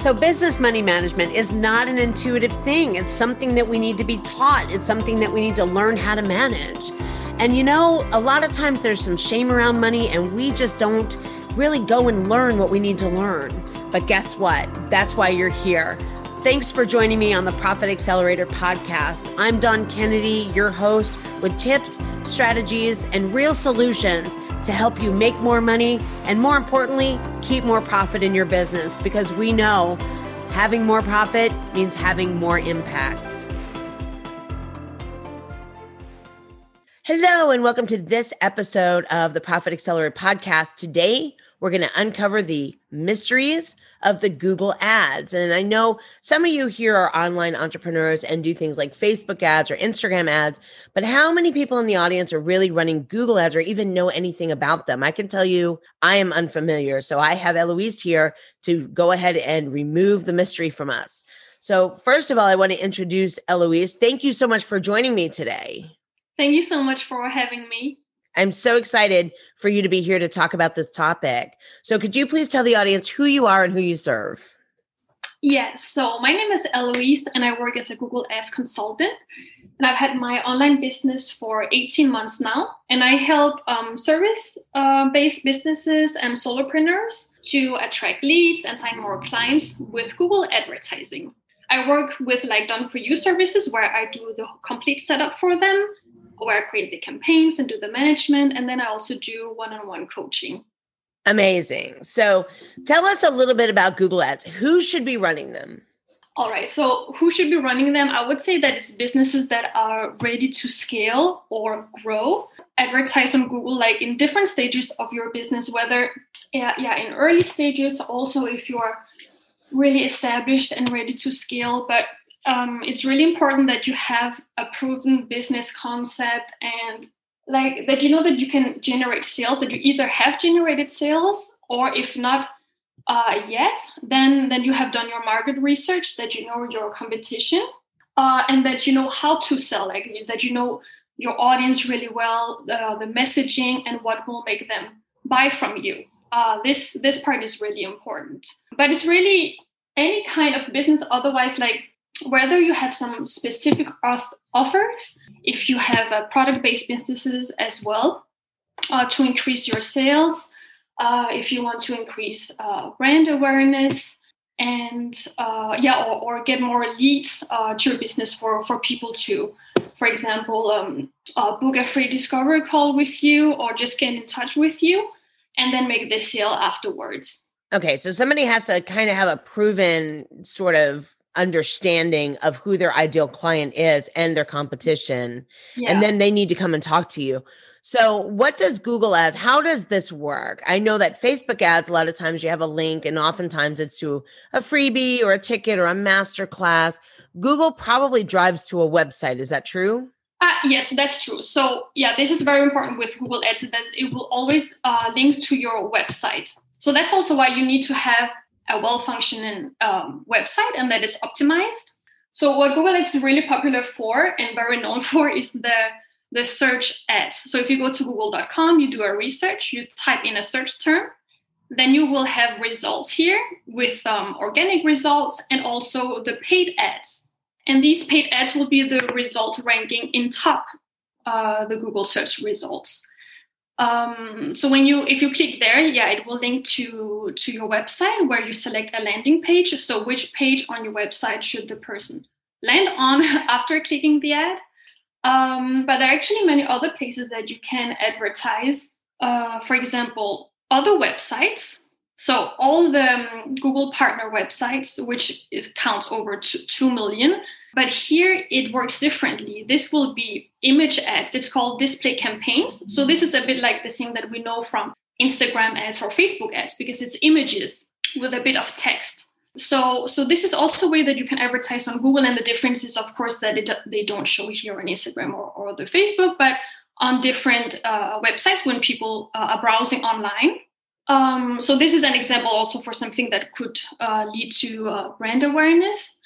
So, business money management is not an intuitive thing. It's something that we need to be taught, it's something that we need to learn how to manage. And you know, a lot of times there's some shame around money, and we just don't really go and learn what we need to learn. But guess what? That's why you're here. Thanks for joining me on the Profit Accelerator podcast. I'm Dawn Kennedy, your host, with tips, strategies, and real solutions to help you make more money and, more importantly, keep more profit in your business because we know having more profit means having more impact. Hello, and welcome to this episode of the Profit Accelerator podcast. Today, we're going to uncover the mysteries of the Google ads. And I know some of you here are online entrepreneurs and do things like Facebook ads or Instagram ads, but how many people in the audience are really running Google ads or even know anything about them? I can tell you I am unfamiliar. So I have Eloise here to go ahead and remove the mystery from us. So, first of all, I want to introduce Eloise. Thank you so much for joining me today. Thank you so much for having me. I'm so excited for you to be here to talk about this topic. So, could you please tell the audience who you are and who you serve? Yes. So, my name is Eloise, and I work as a Google Ads consultant. And I've had my online business for 18 months now. And I help um, service uh, based businesses and solopreneurs to attract leads and sign more clients with Google advertising. I work with like done for you services where I do the complete setup for them where I create the campaigns and do the management. And then I also do one on one coaching. Amazing. So tell us a little bit about Google Ads. Who should be running them? All right. So, who should be running them? I would say that it's businesses that are ready to scale or grow. Advertise on Google, like in different stages of your business, whether, yeah, yeah, in early stages, also if you're really established and ready to scale. But um, it's really important that you have a proven business concept and like that you know that you can generate sales that you either have generated sales or if not uh, yet then then you have done your market research that you know your competition uh, and that you know how to sell like that you know your audience really well uh, the messaging and what will make them buy from you. Uh, this this part is really important. But it's really any kind of business otherwise like whether you have some specific offers, if you have uh, product based businesses as well uh, to increase your sales, uh, if you want to increase uh, brand awareness, and uh, yeah, or, or, get more leads to your business for, for people to, for example, um, book a free discovery call with you or just get in touch with you and then make the sale afterwards. Okay, so somebody has to kind of have a proven sort of understanding of who their ideal client is and their competition yeah. and then they need to come and talk to you. So what does google ads how does this work? I know that facebook ads a lot of times you have a link and oftentimes it's to a freebie or a ticket or a master class google probably drives to a website is that true? Uh, yes that's true. So yeah this is very important with google ads that it will always uh, link to your website. So that's also why you need to have a well-functioning um, website and that it's optimized. So what Google is really popular for and very known for is the the search ads. So if you go to google.com, you do a research, you type in a search term, then you will have results here with um, organic results and also the paid ads. And these paid ads will be the result ranking in top uh, the Google search results. Um, so when you if you click there, yeah, it will link to to your website where you select a landing page. So which page on your website should the person land on after clicking the ad? Um, but there are actually many other places that you can advertise. Uh, for example, other websites. So all the um, Google partner websites, which is counts over to two million, but here it works differently. This will be image ads. It's called display campaigns. So this is a bit like the thing that we know from Instagram ads or Facebook ads because it's images with a bit of text. So, so this is also a way that you can advertise on Google, and the difference is, of course, that it, they don't show here on Instagram or, or the Facebook, but on different uh, websites when people uh, are browsing online. Um, so this is an example also for something that could uh, lead to uh, brand awareness.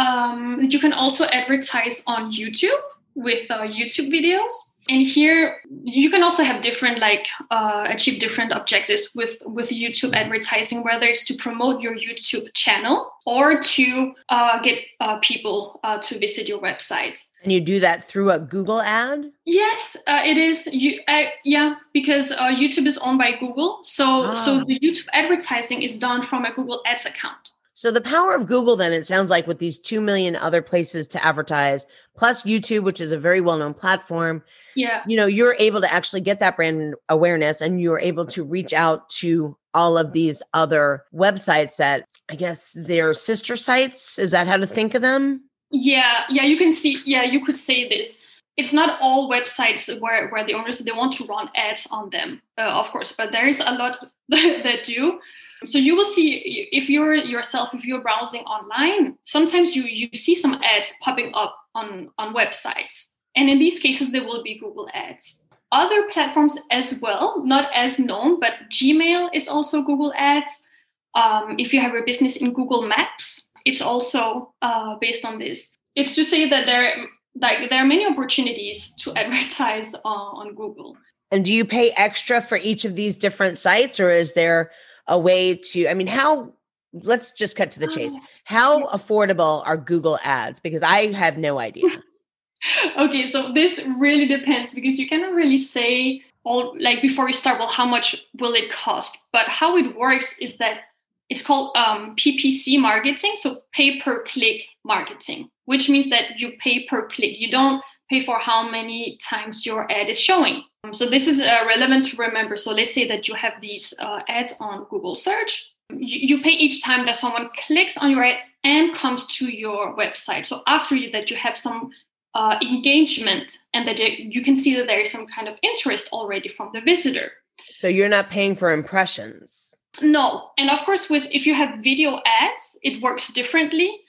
Um, you can also advertise on YouTube with uh, YouTube videos. and here you can also have different like uh, achieve different objectives with with youtube advertising whether it's to promote your youtube channel or to uh, get uh, people uh, to visit your website and you do that through a google ad yes uh, it is you uh, yeah because youtube is owned by google so ah. so the youtube advertising is done from a google ads account so the power of Google then it sounds like with these 2 million other places to advertise plus YouTube which is a very well-known platform. Yeah. You know, you're able to actually get that brand awareness and you're able to reach out to all of these other websites that I guess they're sister sites. Is that how to think of them? Yeah, yeah, you can see yeah, you could say this. It's not all websites where where the owners they want to run ads on them, uh, of course, but there is a lot that do so you will see if you're yourself, if you're browsing online, sometimes you you see some ads popping up on on websites, and in these cases there will be Google ads. Other platforms as well, not as known, but Gmail is also Google Ads. Um, if you have a business in Google Maps, it's also uh, based on this. It's to say that there like there are many opportunities to advertise uh, on Google. And do you pay extra for each of these different sites, or is there a way to, I mean, how, let's just cut to the chase. Oh, how affordable are Google ads? Because I have no idea. okay, so this really depends because you cannot really say all like before you start, well, how much will it cost? But how it works is that it's called um, PPC marketing, so pay per click marketing, which means that you pay per click. You don't pay for how many times your ad is showing. Um, so this is uh, relevant to remember. So let's say that you have these uh, ads on Google search. You, you, pay each time that someone clicks on your ad and comes to your website. So after you, that you have some uh, engagement and that you can see that there is some kind of interest already from the visitor. So you're not paying for impressions. No, and of course, with if you have video ads, it works differently.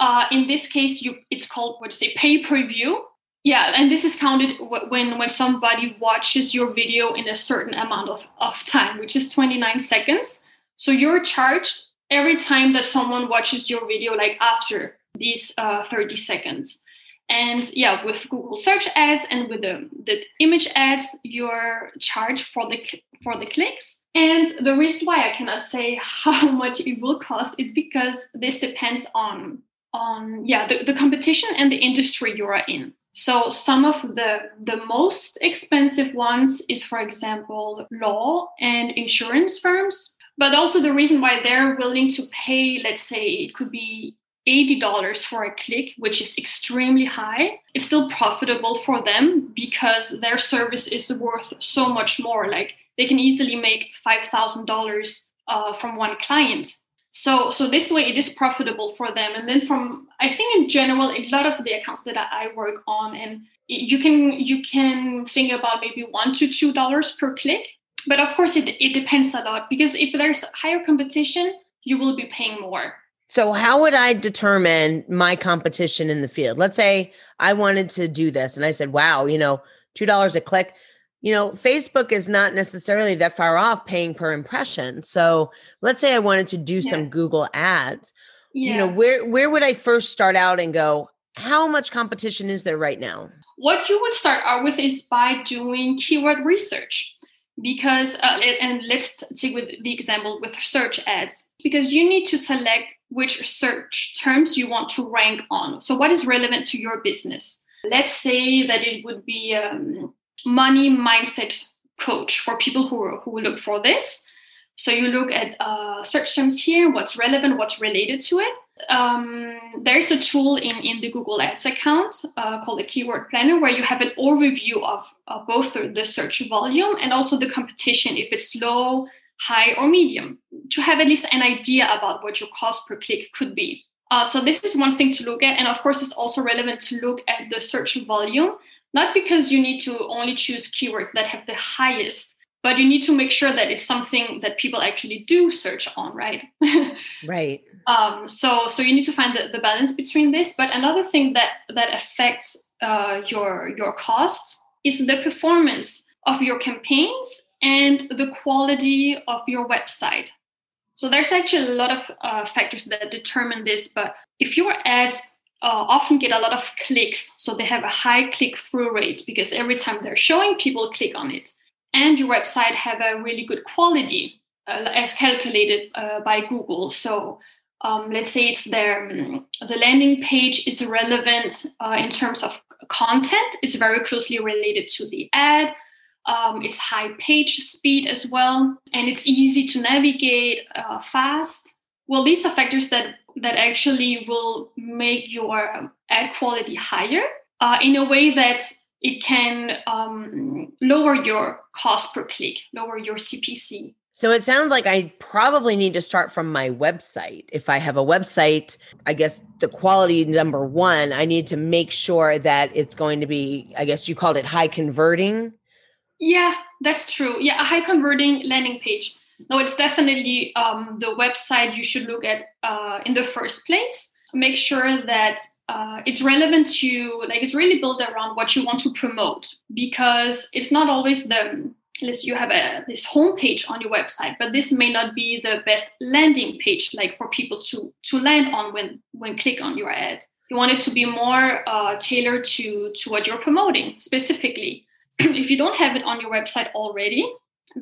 Uh, in this case, you it's called what do you say pay per view yeah and this is counted when when somebody watches your video in a certain amount of, of time which is 29 seconds. So you're charged every time that someone watches your video like after these uh, 30 seconds. And yeah with google search ads and with the, the image ads you're charged for the for the clicks. And the reason why i cannot say how much it will cost is because this depends on on yeah the, the competition and the industry you are in so some of the the most expensive ones is, for example, law and insurance firms. But also the reason why they're willing to pay, let's say it could be $80 for a click, which is extremely high, it's still profitable for them because their service is worth so much more. Like they can easily make $5,000 uh, from one client so so this way it is profitable for them. And then from i think in general a lot of the accounts that i work on and you can you can think about maybe one to two dollars per click. But of course it, it depends a lot because if there's higher competition you will be paying more. So how would i determine my competition in the field? Let's say i wanted to do this and i said wow you know two dollars a click you know, Facebook is not necessarily that far off paying per impression. So let's say I wanted to do yeah. some Google ads. Yeah. You know, where where would I first start out and go, how much competition is there right now? What you would start out with is by doing keyword research. Because, uh, and let's take with the example with search ads, because you need to select which search terms you want to rank on. So, what is relevant to your business? Let's say that it would be um, money mindset coach for people who, who look for this. So you look at uh, search terms here, what's relevant, what's related to it. Um, there's a tool in, in the Google Ads account uh, called the Keyword Planner where you have an overview of uh, both the search volume and also the competition, if it's low, high, or medium, to have at least an idea about what your cost per click could be. Uh, so this is one thing to look at. And of course, it's also relevant to look at the search volume not because you need to only choose keywords that have the highest but you need to make sure that it's something that people actually do search on right? Right. Um, so so you need to find the, the balance between this. But another thing that that affects uh, your your cost is the performance of your campaigns and the quality of your website. So there's actually a lot of uh, factors that determine this but if your ads uh, often get a lot of clicks. So they have a high click through rate because every time they're showing, people click on it. And your website have a really good quality uh, as calculated uh, by Google. So um, let's say it's their um, the landing page is relevant uh, in terms of content. It's very closely related to the ad. Um, it's high page speed as well, and it's easy to navigate uh, fast. Well, these are factors that that actually will make your ad quality higher uh, in a way that it can um, lower your cost per click, lower your CPC. So it sounds like I probably need to start from my website. If I have a website, I guess the quality number one, I need to make sure that it's going to be, I guess you called it high converting. Yeah, that's true. Yeah, a high converting landing page. No, it's definitely um, the website you should look at uh, in the first place. Make sure that uh, it's relevant to, like, it's really built around what you want to promote because it's not always the let's you have a this homepage on your website but this may not be the best landing page like for people to to land on when when click on your ad you want it to be more uh, tailored to to what you're promoting specifically if you don't have it on your website already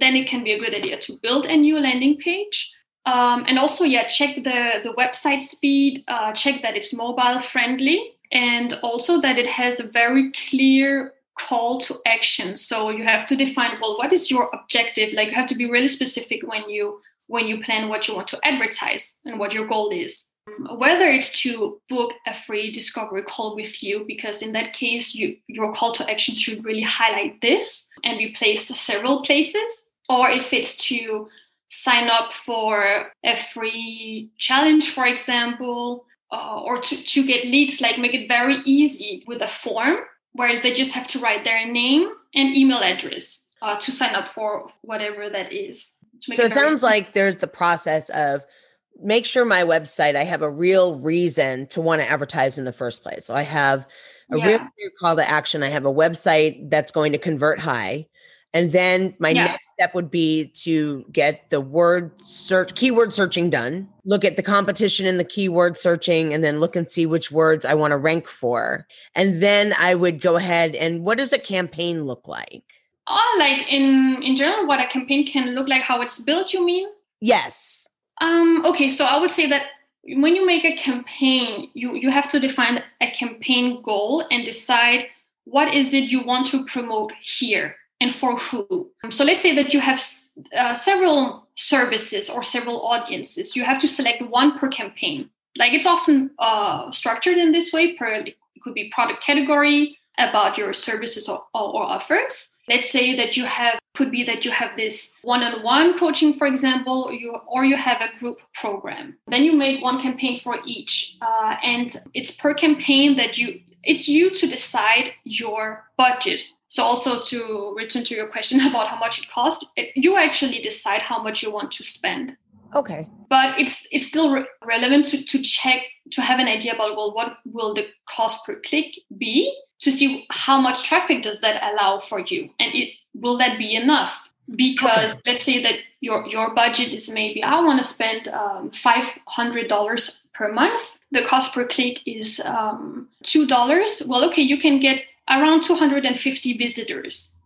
then it can be a good idea to build a new landing page. Um, and also yeah check the the website speed uh, check that it's mobile friendly and also that it has a very clear call to action. So you have to define well what is your objective? Like you have to be really specific when you when you plan what you want to advertise and what your goal is. Whether it's to book a free discovery call with you because in that case you your call to action should really highlight this and be placed several places or if it's to sign up for a free challenge for example uh, or to, to get leads like make it very easy with a form where they just have to write their name and email address uh, to sign up for whatever that is. So it, it sounds simple. like there's the process of make sure my website I have a real reason to want to advertise in the first place. So I have a yeah. real clear call to action. I have a website that's going to convert high. And then my yeah. next step would be to get the word search, keyword searching done, look at the competition in the keyword searching, and then look and see which words I want to rank for. And then I would go ahead and what does a campaign look like? Oh, like in in general, what a campaign can look like, how it's built, you mean? Yes. Um, okay, so I would say that when you make a campaign, you you have to define a campaign goal and decide what is it you want to promote here and for who. So let's say that you have uh, several services or several audiences. You have to select one per campaign. Like it's often uh, structured in this way. Per it could be product category about your services or, or, or offers. Let's say that you have could be that you have this one-on-one coaching, for example, or you or you have a group program. Then you make one campaign for each, uh, and it's per campaign that you it's you to decide your budget so also to return to your question about how much it costs, you actually decide how much you want to spend. Okay. But it's it's still re- relevant to, to check to have an idea about well what will the cost per click be to see how much traffic does that allow for you and it will that be enough because okay. let's say that your your budget is maybe I want to spend um, five hundred dollars per month. The cost per click is um, two dollars. Well, okay, you can get around 250 visitors.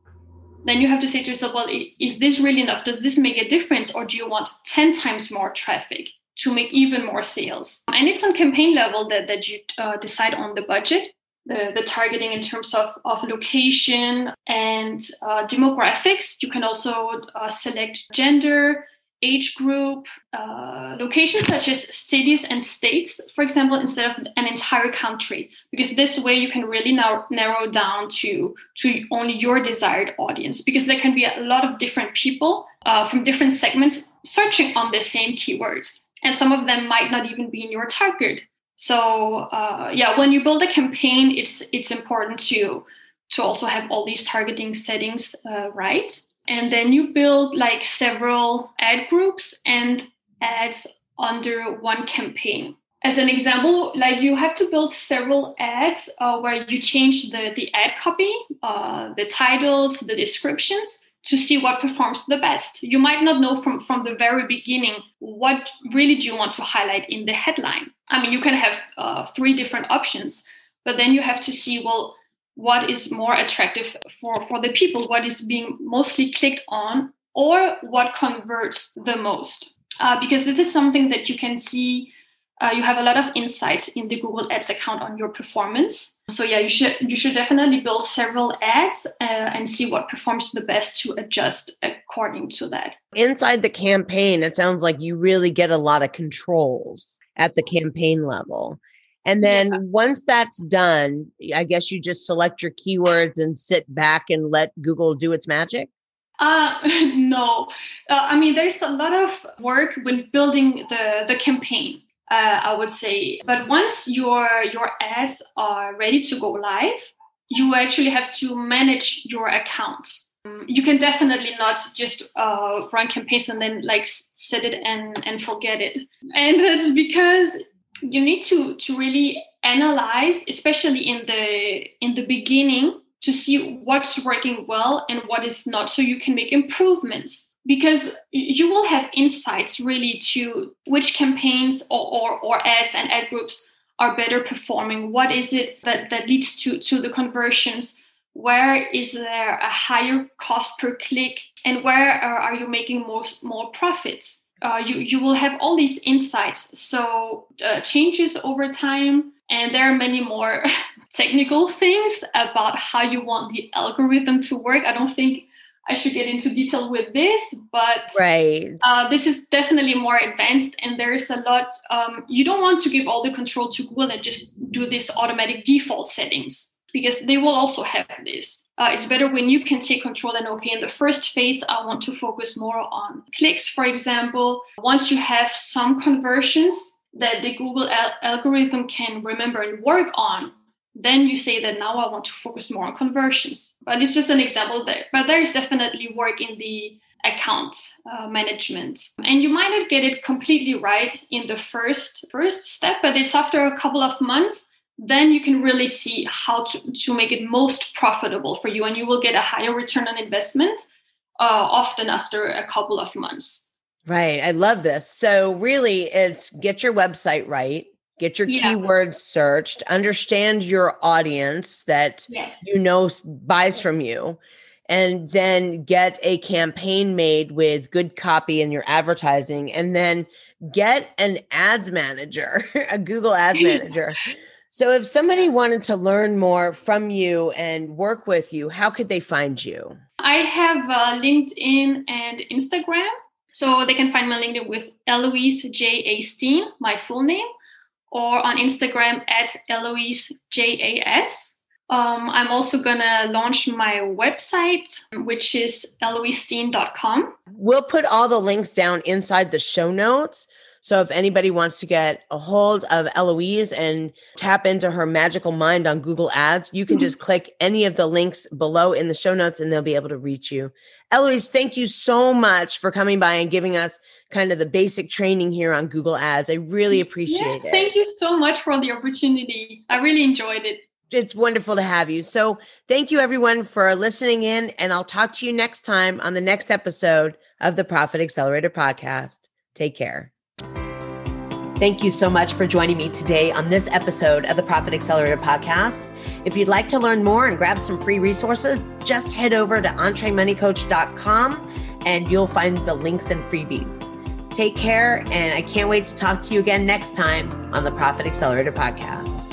Then you have to say to yourself well is this really enough? Does this make a difference or do you want 10 times more traffic to make even more sales? And it's on campaign level that, that you uh, decide on the budget the, the targeting in terms of, of location and uh, demographics. You can also uh, select gender age group, uh, locations such as cities and states, for example, instead of an entire country, because this way you can really now narrow down to to only your desired audience, because there can be a lot of different people uh, from different segments searching on the same keywords, and some of them might not even be in your target. So uh, yeah, when you build a campaign, it's it's important to to also have all these targeting settings uh, right and then you build like several ad groups and ads under one campaign as an example like you have to build several ads uh, where you change the, the ad copy uh, the titles the descriptions to see what performs the best. You might not know from, from the very beginning what really do you want to highlight in the headline. I mean, you can have uh, three different options, but then you have to see, well, what is more attractive for, for the people, what is being mostly clicked on, or what converts the most. Uh, because this is something that you can see uh, you have a lot of insights in the Google Ads account on your performance. So yeah, you should you should definitely build several ads uh, and see what performs the best to adjust according to that. Inside the campaign, it sounds like you really get a lot of controls at the campaign level. And then yeah. once that's done, I guess you just select your keywords and sit back and let Google do its magic. Uh, no, uh, I mean there's a lot of work when building the the campaign uh, I would say. But once your your ads are ready to go live, you actually have to manage your account. Um, you can definitely not just uh, run campaigns and then like set it and and forget it. And that's because you need to to really analyze, especially in the in the beginning, to see what's working well and what is not, so you can make improvements. Because you will have insights really to which campaigns or, or, or ads and ad groups are better performing. What is it that, that leads to, to the conversions? Where is there a higher cost per click? And where uh, are you making most more profits uh, you, you will have all these insights so uh, changes over time and there are many more technical things about how you want the algorithm to work i don't think I should get into detail with this, but right. Uh, this is definitely more advanced, and there's a lot. Um, you don't want to give all the control to Google and just do this automatic default settings because they will also have this. Uh, it's better when you can take control and okay, in the first phase, I want to focus more on clicks, for example. Once you have some conversions that the Google al- algorithm can remember and work on, then you say that now I want to focus more on conversions. But it's just an example there. But there is definitely work in the account uh, management and you might not get it completely right in the first first step but it's after a couple of months then you can really see how to, to make it most profitable for you and you will get a higher return on investment uh, often after a couple of months right i love this so really it's get your website right get your yeah. keywords searched, understand your audience that yes. you know buys from you, and then get a campaign made with good copy in your advertising, and then get an ads manager, a Google Ads manager. So, if somebody wanted to learn more from you and work with you, how could they find you? I have uh, LinkedIn and Instagram. So they can find my LinkedIn with Eloise J. A. Steen, my full name or on Instagram at Eloise JAS. Um, I'm also going to launch my website, which is eloisesteen.com. We'll put all the links down inside the show notes. So if anybody wants to get a hold of Eloise and tap into her magical mind on Google Ads, you can mm-hmm. just click any of the links below in the show notes and they'll be able to reach you. Eloise, thank you so much for coming by and giving us kind of the basic training here on Google Ads. I really appreciate yeah, it. Thank you so much for the opportunity. I really enjoyed it. It's wonderful to have you. So, thank you everyone for listening in, and I'll talk to you next time on the next episode of the Profit Accelerator podcast. Take care. Thank you so much for joining me today on this episode of the Profit Accelerator podcast. If you'd like to learn more and grab some free resources, just head over to entremoneycoach.com and you'll find the links and freebies. Take care, and I can't wait to talk to you again next time on the Profit Accelerator podcast.